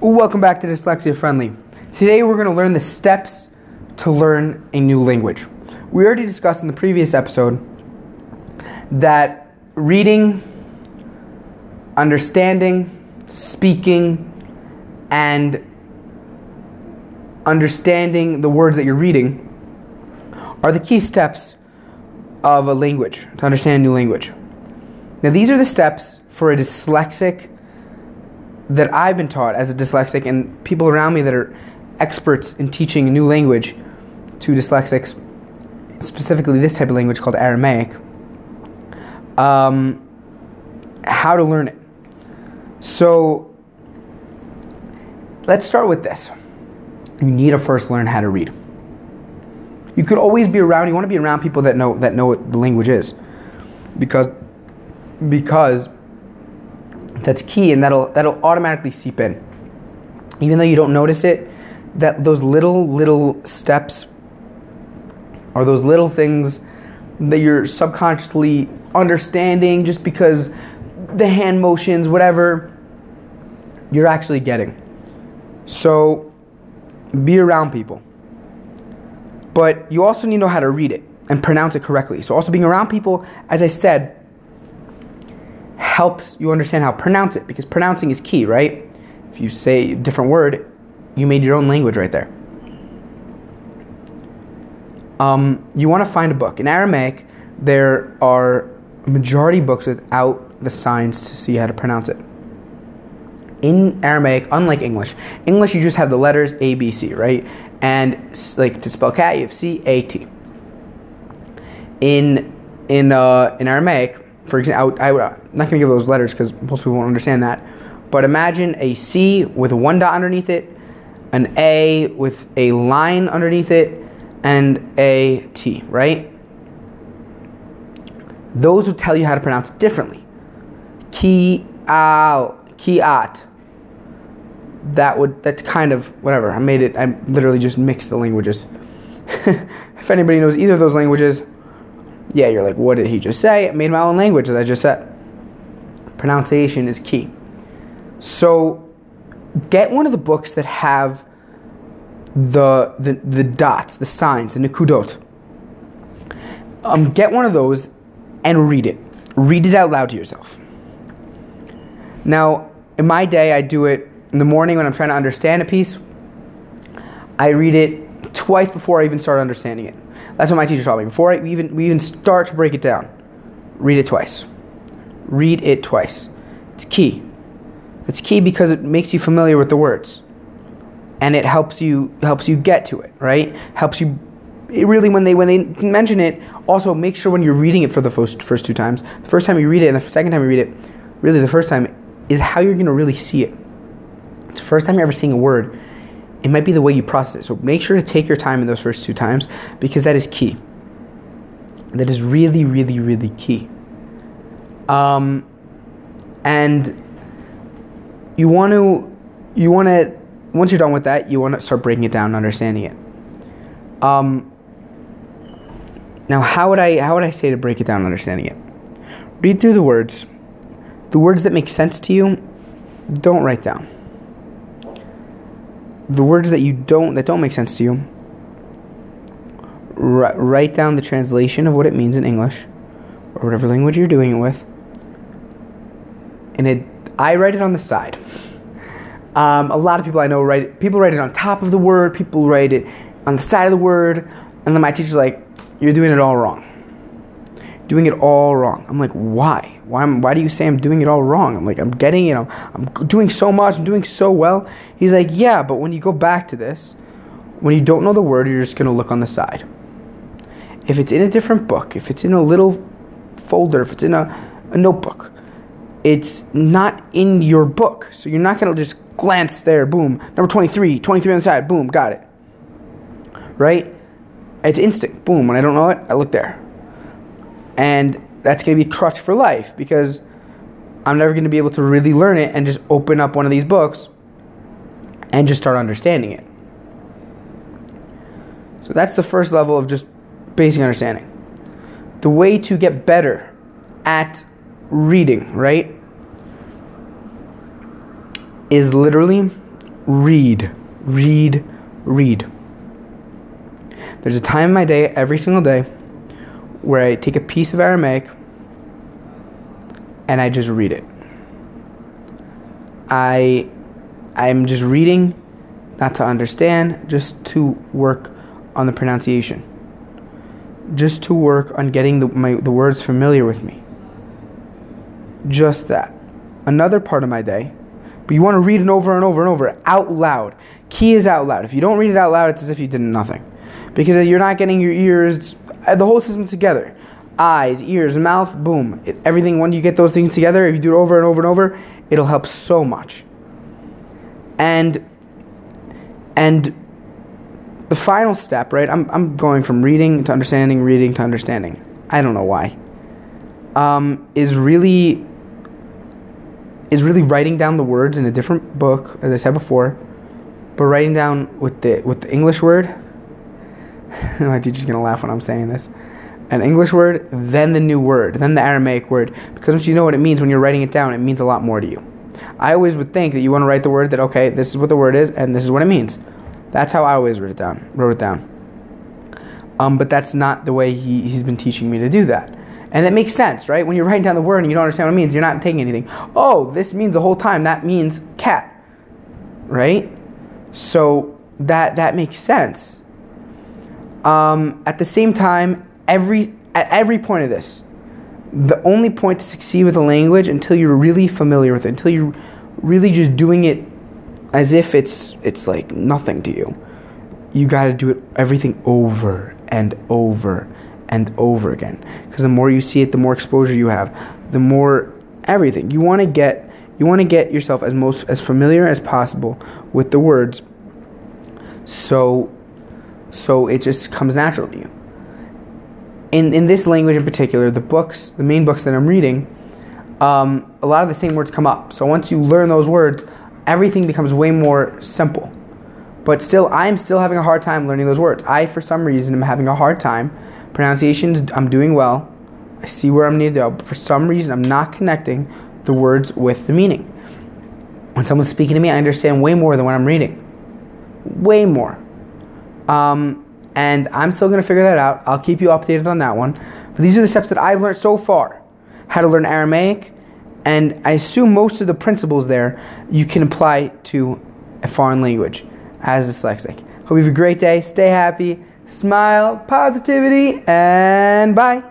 Welcome back to Dyslexia Friendly. Today we're going to learn the steps to learn a new language. We already discussed in the previous episode that reading, understanding, speaking, and understanding the words that you're reading are the key steps of a language, to understand a new language. Now, these are the steps for a dyslexic that I've been taught as a dyslexic, and people around me that are experts in teaching a new language to dyslexics, specifically this type of language called Aramaic, um, how to learn it. So, let's start with this. You need to first learn how to read. You could always be around. You want to be around people that know that know what the language is, because because that's key, and that'll that'll automatically seep in, even though you don't notice it. That those little little steps are those little things that you're subconsciously understanding just because the hand motions, whatever, you're actually getting. So be around people. But you also need to know how to read it and pronounce it correctly. So, also being around people, as I said, helps you understand how to pronounce it because pronouncing is key, right? If you say a different word, you made your own language right there. Um, you want to find a book. In Aramaic, there are majority books without the signs to see how to pronounce it. In Aramaic, unlike English, English you just have the letters A, B, C, right? And like to spell cat, you have C, A, T. In in uh, in Aramaic, for example, I, I, am not going to give those letters because most people won't understand that. But imagine a C with one dot underneath it, an A with a line underneath it, and a T, right? Those would tell you how to pronounce it differently. Ki al, ki at that would that's kind of whatever. I made it. I literally just mixed the languages. if anybody knows either of those languages, yeah, you're like, what did he just say? I made my own language, as I just said. Pronunciation is key. So, get one of the books that have the the, the dots, the signs, the nikudot. Um, get one of those and read it. Read it out loud to yourself. Now, in my day, I do it in the morning when I'm trying to understand a piece, I read it twice before I even start understanding it. That's what my teacher taught me. Before I even we even start to break it down, read it twice. Read it twice. It's key. It's key because it makes you familiar with the words, and it helps you helps you get to it. Right? Helps you. It really when they when they mention it, also make sure when you're reading it for the first first two times, the first time you read it and the second time you read it, really the first time is how you're to really see it it's the first time you're ever seeing a word, it might be the way you process it. So make sure to take your time in those first two times because that is key. That is really, really, really key. Um, and you want to, you want to, once you're done with that, you want to start breaking it down and understanding it. Um, now, how would I, how would I say to break it down understanding it? Read through the words. The words that make sense to you, don't write down the words that you don't that don't make sense to you write down the translation of what it means in English or whatever language you're doing it with. And it I write it on the side. Um, a lot of people I know write people write it on top of the word people write it on the side of the word and then my teacher's like you're doing it all wrong. Doing it all wrong. I'm like why why, am, why do you say I'm doing it all wrong? I'm like, I'm getting it. I'm, I'm doing so much. I'm doing so well. He's like, yeah, but when you go back to this, when you don't know the word, you're just going to look on the side. If it's in a different book, if it's in a little folder, if it's in a, a notebook, it's not in your book. So you're not going to just glance there, boom, number 23, 23 on the side, boom, got it. Right? It's instant, boom. When I don't know it, I look there. And that's going to be a crutch for life because I'm never going to be able to really learn it and just open up one of these books and just start understanding it. So that's the first level of just basic understanding. The way to get better at reading, right, is literally read, read, read. There's a time in my day, every single day, where I take a piece of Aramaic and I just read it. I I'm just reading not to understand, just to work on the pronunciation. Just to work on getting the, my, the words familiar with me. Just that. Another part of my day, but you want to read it over and over and over out loud. Key is out loud. If you don't read it out loud, it's as if you did nothing. Because you're not getting your ears, uh, the whole system together. Eyes, ears, mouth, boom. It, everything, when you get those things together, if you do it over and over and over, it'll help so much. And and the final step, right? I'm I'm going from reading to understanding, reading to understanding. I don't know why. Um, is really is really writing down the words in a different book, as I said before, but writing down with the with the English word. My teacher's gonna laugh when I'm saying this. An English word, then the new word, then the Aramaic word, because once you know what it means when you're writing it down, it means a lot more to you. I always would think that you want to write the word that okay, this is what the word is and this is what it means. That's how I always wrote it down. Wrote it down. Um, but that's not the way he, he's been teaching me to do that. And that makes sense, right? When you're writing down the word and you don't understand what it means, you're not taking anything. Oh, this means the whole time. That means cat, right? So that that makes sense. Um, at the same time, every at every point of this, the only point to succeed with a language until you're really familiar with it, until you're really just doing it as if it's it's like nothing to you. You got to do it everything over and over and over again because the more you see it, the more exposure you have, the more everything. You want to get you want to get yourself as most as familiar as possible with the words so so it just comes natural to you in, in this language in particular, the books, the main books that I'm reading, um, a lot of the same words come up. So once you learn those words, everything becomes way more simple. But still, I'm still having a hard time learning those words. I, for some reason, am having a hard time. Pronunciations, I'm doing well. I see where I'm needed to go. But for some reason, I'm not connecting the words with the meaning. When someone's speaking to me, I understand way more than when I'm reading. Way more. Um, and I'm still going to figure that out. I'll keep you updated on that one. But these are the steps that I've learned so far how to learn Aramaic, and I assume most of the principles there you can apply to a foreign language as dyslexic. Hope you have a great day. Stay happy, smile, positivity, and bye.